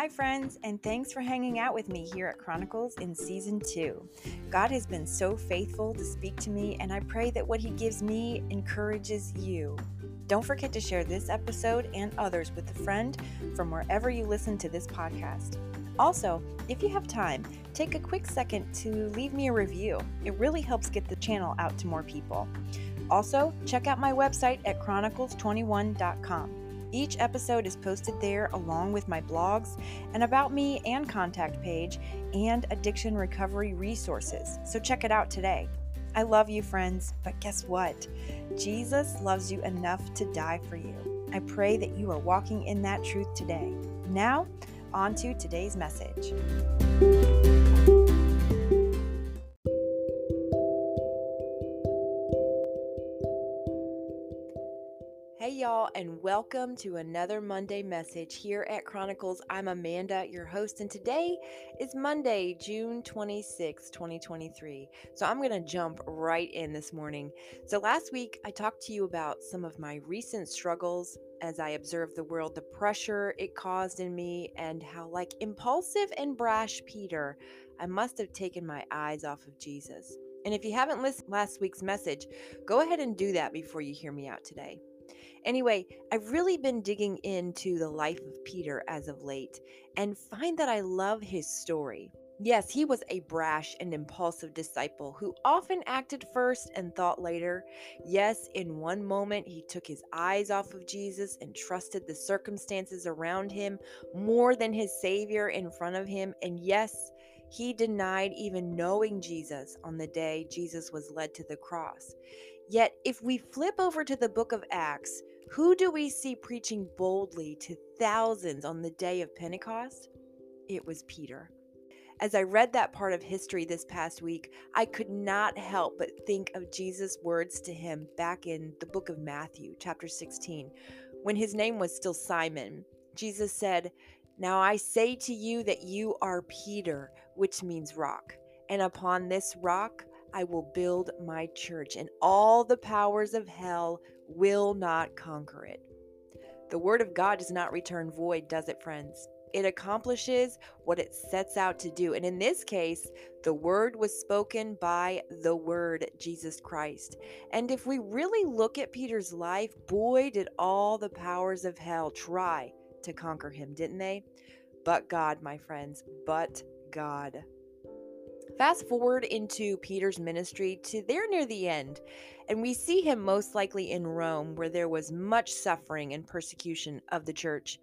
Hi, friends, and thanks for hanging out with me here at Chronicles in Season 2. God has been so faithful to speak to me, and I pray that what He gives me encourages you. Don't forget to share this episode and others with a friend from wherever you listen to this podcast. Also, if you have time, take a quick second to leave me a review. It really helps get the channel out to more people. Also, check out my website at chronicles21.com. Each episode is posted there along with my blogs, an About Me and contact page, and addiction recovery resources. So check it out today. I love you, friends, but guess what? Jesus loves you enough to die for you. I pray that you are walking in that truth today. Now, on to today's message. And welcome to another Monday message here at Chronicles. I'm Amanda, your host, and today is Monday, June 26, 2023. So I'm going to jump right in this morning. So last week, I talked to you about some of my recent struggles as I observed the world, the pressure it caused in me, and how, like impulsive and brash Peter, I must have taken my eyes off of Jesus. And if you haven't listened last week's message, go ahead and do that before you hear me out today. Anyway, I've really been digging into the life of Peter as of late and find that I love his story. Yes, he was a brash and impulsive disciple who often acted first and thought later. Yes, in one moment he took his eyes off of Jesus and trusted the circumstances around him more than his Savior in front of him. And yes, he denied even knowing Jesus on the day Jesus was led to the cross. Yet, if we flip over to the book of Acts, who do we see preaching boldly to thousands on the day of Pentecost? It was Peter. As I read that part of history this past week, I could not help but think of Jesus' words to him back in the book of Matthew, chapter 16, when his name was still Simon. Jesus said, Now I say to you that you are Peter, which means rock, and upon this rock I will build my church, and all the powers of hell will not conquer it. The word of God does not return void, does it, friends? It accomplishes what it sets out to do. And in this case, the word was spoken by the word, Jesus Christ. And if we really look at Peter's life, boy, did all the powers of hell try to conquer him, didn't they? But God, my friends, but God. Fast forward into Peter's ministry to there near the end, and we see him most likely in Rome, where there was much suffering and persecution of the church.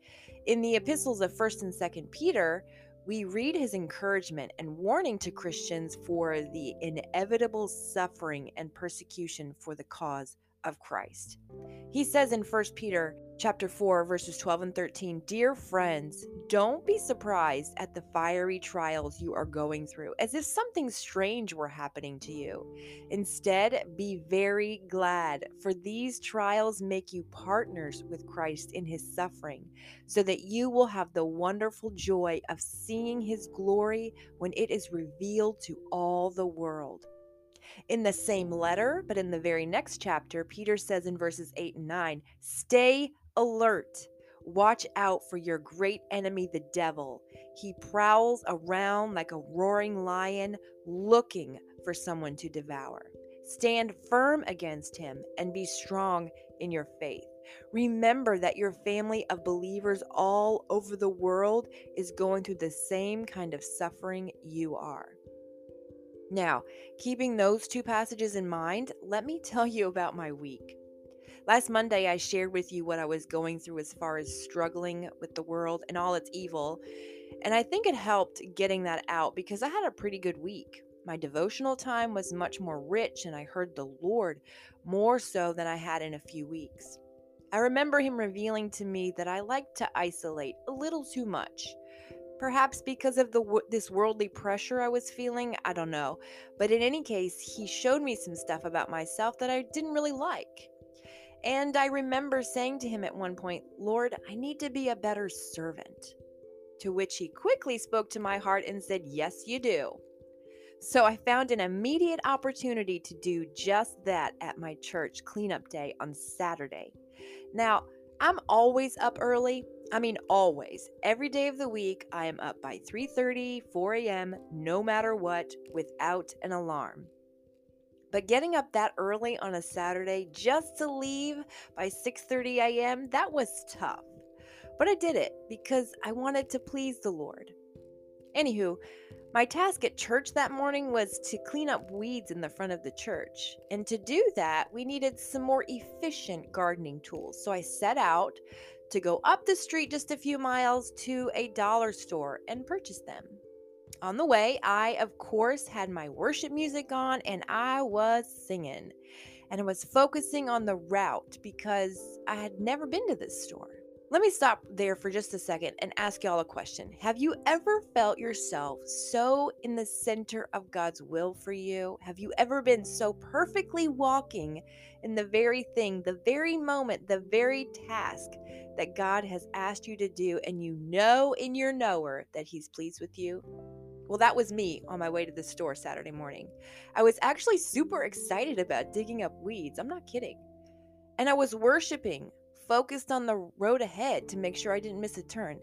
In the epistles of 1st and 2nd Peter, we read his encouragement and warning to Christians for the inevitable suffering and persecution for the cause of Christ. He says in 1 Peter chapter 4 verses 12 and 13, "Dear friends, don't be surprised at the fiery trials you are going through as if something strange were happening to you. Instead, be very glad, for these trials make you partners with Christ in his suffering, so that you will have the wonderful joy of seeing his glory when it is revealed to all the world." In the same letter, but in the very next chapter, Peter says in verses 8 and 9 Stay alert. Watch out for your great enemy, the devil. He prowls around like a roaring lion, looking for someone to devour. Stand firm against him and be strong in your faith. Remember that your family of believers all over the world is going through the same kind of suffering you are. Now, keeping those two passages in mind, let me tell you about my week. Last Monday, I shared with you what I was going through as far as struggling with the world and all its evil, and I think it helped getting that out because I had a pretty good week. My devotional time was much more rich, and I heard the Lord more so than I had in a few weeks. I remember Him revealing to me that I like to isolate a little too much. Perhaps because of the this worldly pressure I was feeling, I don't know. But in any case, he showed me some stuff about myself that I didn't really like. And I remember saying to him at one point, "Lord, I need to be a better servant." To which he quickly spoke to my heart and said, "Yes, you do." So I found an immediate opportunity to do just that at my church cleanup day on Saturday. Now, I'm always up early. I mean always. Every day of the week I am up by 3:30, 4 a.m., no matter what, without an alarm. But getting up that early on a Saturday just to leave by 6:30 a.m., that was tough. But I did it because I wanted to please the Lord. Anywho, my task at church that morning was to clean up weeds in the front of the church. And to do that, we needed some more efficient gardening tools. So I set out to go up the street just a few miles to a dollar store and purchase them. On the way, I, of course, had my worship music on and I was singing. And I was focusing on the route because I had never been to this store. Let me stop there for just a second and ask y'all a question. Have you ever felt yourself so in the center of God's will for you? Have you ever been so perfectly walking in the very thing, the very moment, the very task that God has asked you to do, and you know in your knower that He's pleased with you? Well, that was me on my way to the store Saturday morning. I was actually super excited about digging up weeds. I'm not kidding. And I was worshiping focused on the road ahead to make sure I didn't miss a turn.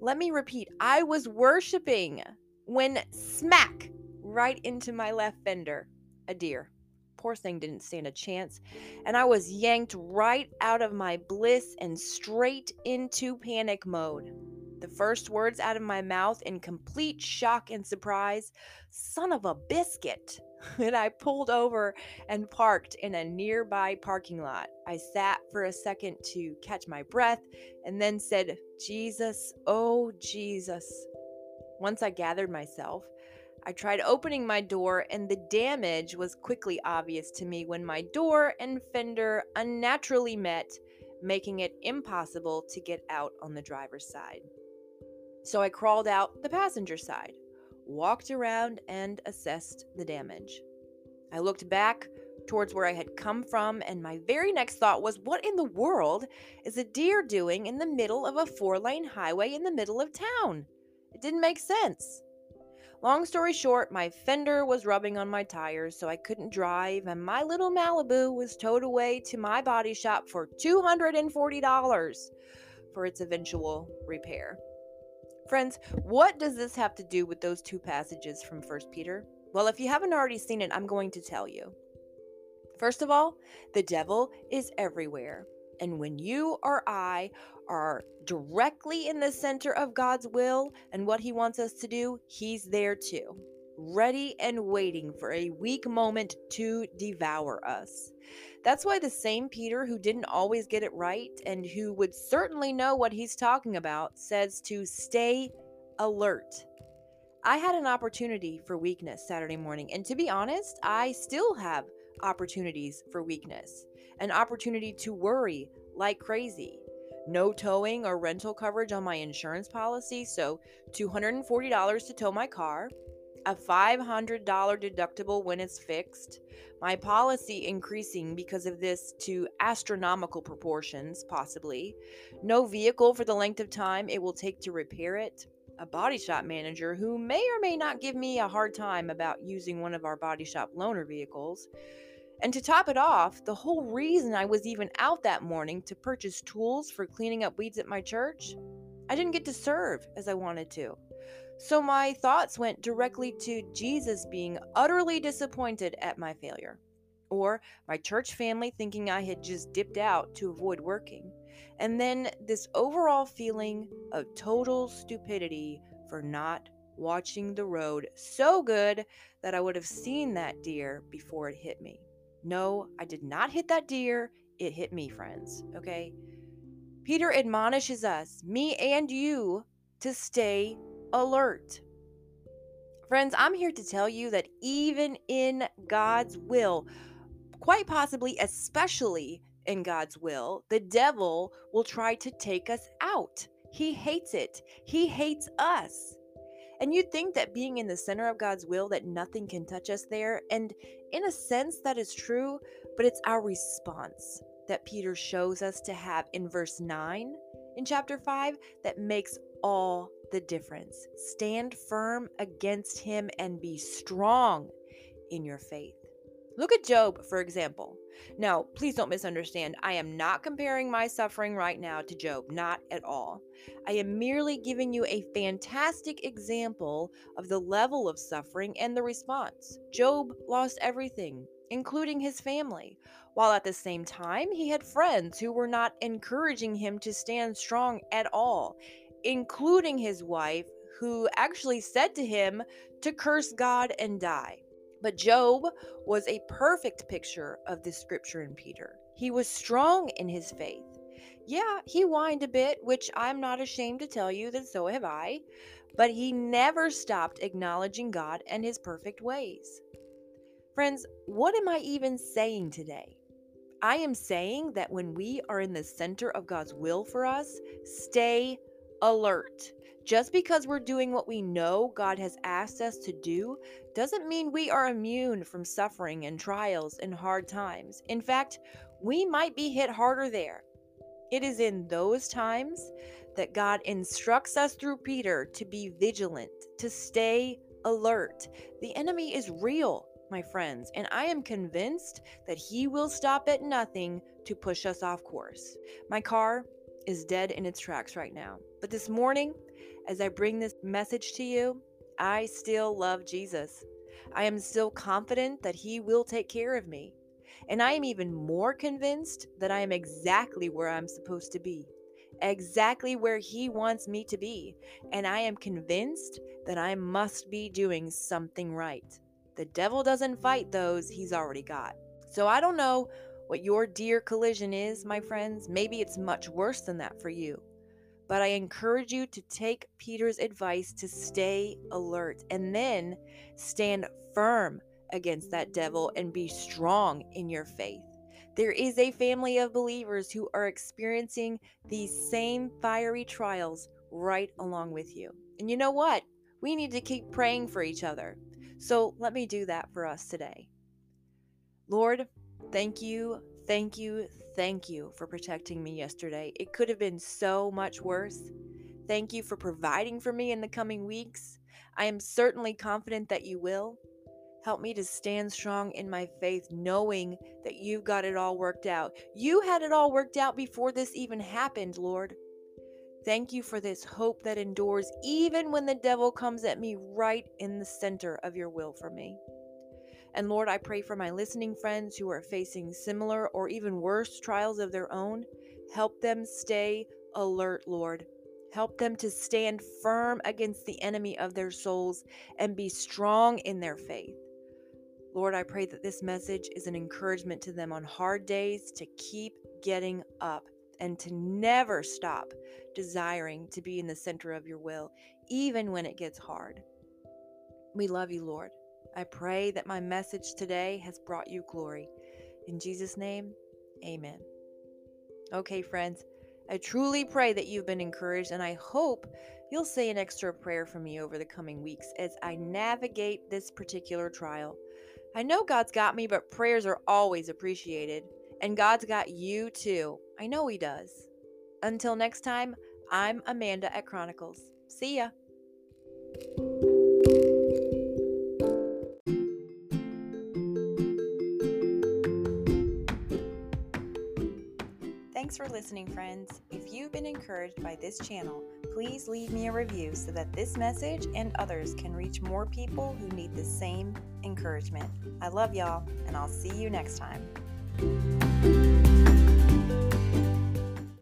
Let me repeat I was worshiping when smack right into my left fender, a deer. Poor thing didn't stand a chance, and I was yanked right out of my bliss and straight into panic mode. The first words out of my mouth in complete shock and surprise son of a biscuit. and I pulled over and parked in a nearby parking lot. I sat for a second to catch my breath and then said, Jesus, oh Jesus. Once I gathered myself, I tried opening my door, and the damage was quickly obvious to me when my door and fender unnaturally met, making it impossible to get out on the driver's side. So I crawled out the passenger side walked around, and assessed the damage. I looked back towards where I had come from, and my very next thought was, What in the world is a deer doing in the middle of a four lane highway in the middle of town? It didn't make sense. Long story short, my fender was rubbing on my tires, so I couldn't drive, and my little Malibu was towed away to my body shop for $240 for its eventual repair. Friends, what does this have to do with those two passages from 1 Peter? Well, if you haven't already seen it, I'm going to tell you. First of all, the devil is everywhere. And when you or I are directly in the center of God's will and what He wants us to do, He's there too ready and waiting for a weak moment to devour us. That's why the same Peter who didn't always get it right and who would certainly know what he's talking about says to stay alert. I had an opportunity for weakness Saturday morning, and to be honest, I still have opportunities for weakness. An opportunity to worry like crazy. No towing or rental coverage on my insurance policy, so $240 to tow my car, a $500 deductible when it's fixed, my policy increasing because of this to astronomical proportions, possibly, no vehicle for the length of time it will take to repair it, a body shop manager who may or may not give me a hard time about using one of our body shop loaner vehicles. And to top it off, the whole reason I was even out that morning to purchase tools for cleaning up weeds at my church, I didn't get to serve as I wanted to. So my thoughts went directly to Jesus being utterly disappointed at my failure, or my church family thinking I had just dipped out to avoid working, and then this overall feeling of total stupidity for not watching the road so good that I would have seen that deer before it hit me. No, I did not hit that deer. It hit me, friends. Okay? Peter admonishes us, me and you, to stay alert. Friends, I'm here to tell you that even in God's will, quite possibly, especially in God's will, the devil will try to take us out. He hates it, he hates us. And you'd think that being in the center of God's will, that nothing can touch us there. And in a sense, that is true, but it's our response that Peter shows us to have in verse 9 in chapter 5 that makes all the difference. Stand firm against him and be strong in your faith. Look at Job, for example. Now, please don't misunderstand. I am not comparing my suffering right now to Job, not at all. I am merely giving you a fantastic example of the level of suffering and the response. Job lost everything, including his family, while at the same time he had friends who were not encouraging him to stand strong at all, including his wife, who actually said to him to curse God and die. But Job was a perfect picture of this scripture in Peter. He was strong in his faith. Yeah, he whined a bit, which I'm not ashamed to tell you that so have I, but he never stopped acknowledging God and his perfect ways. Friends, what am I even saying today? I am saying that when we are in the center of God's will for us, stay alert. Just because we're doing what we know God has asked us to do doesn't mean we are immune from suffering and trials and hard times. In fact, we might be hit harder there. It is in those times that God instructs us through Peter to be vigilant, to stay alert. The enemy is real, my friends, and I am convinced that he will stop at nothing to push us off course. My car is dead in its tracks right now. But this morning, as I bring this message to you, I still love Jesus. I am still confident that He will take care of me. And I am even more convinced that I am exactly where I'm supposed to be, exactly where He wants me to be. And I am convinced that I must be doing something right. The devil doesn't fight those he's already got. So I don't know what your deer collision is, my friends. Maybe it's much worse than that for you. But I encourage you to take Peter's advice to stay alert and then stand firm against that devil and be strong in your faith. There is a family of believers who are experiencing these same fiery trials right along with you. And you know what? We need to keep praying for each other. So let me do that for us today. Lord, thank you, thank you, thank you for protecting me yesterday. It could have been so much worse. Thank you for providing for me in the coming weeks. I am certainly confident that you will. Help me to stand strong in my faith, knowing that you've got it all worked out. You had it all worked out before this even happened, Lord. Thank you for this hope that endures even when the devil comes at me right in the center of your will for me. And Lord, I pray for my listening friends who are facing similar or even worse trials of their own. Help them stay alert, Lord. Help them to stand firm against the enemy of their souls and be strong in their faith. Lord, I pray that this message is an encouragement to them on hard days to keep getting up and to never stop desiring to be in the center of your will, even when it gets hard. We love you, Lord. I pray that my message today has brought you glory. In Jesus' name, amen. Okay, friends, I truly pray that you've been encouraged, and I hope you'll say an extra prayer for me over the coming weeks as I navigate this particular trial. I know God's got me, but prayers are always appreciated, and God's got you too. I know He does. Until next time, I'm Amanda at Chronicles. See ya. Thanks for listening, friends. If you've been encouraged by this channel, please leave me a review so that this message and others can reach more people who need the same encouragement. I love y'all, and I'll see you next time.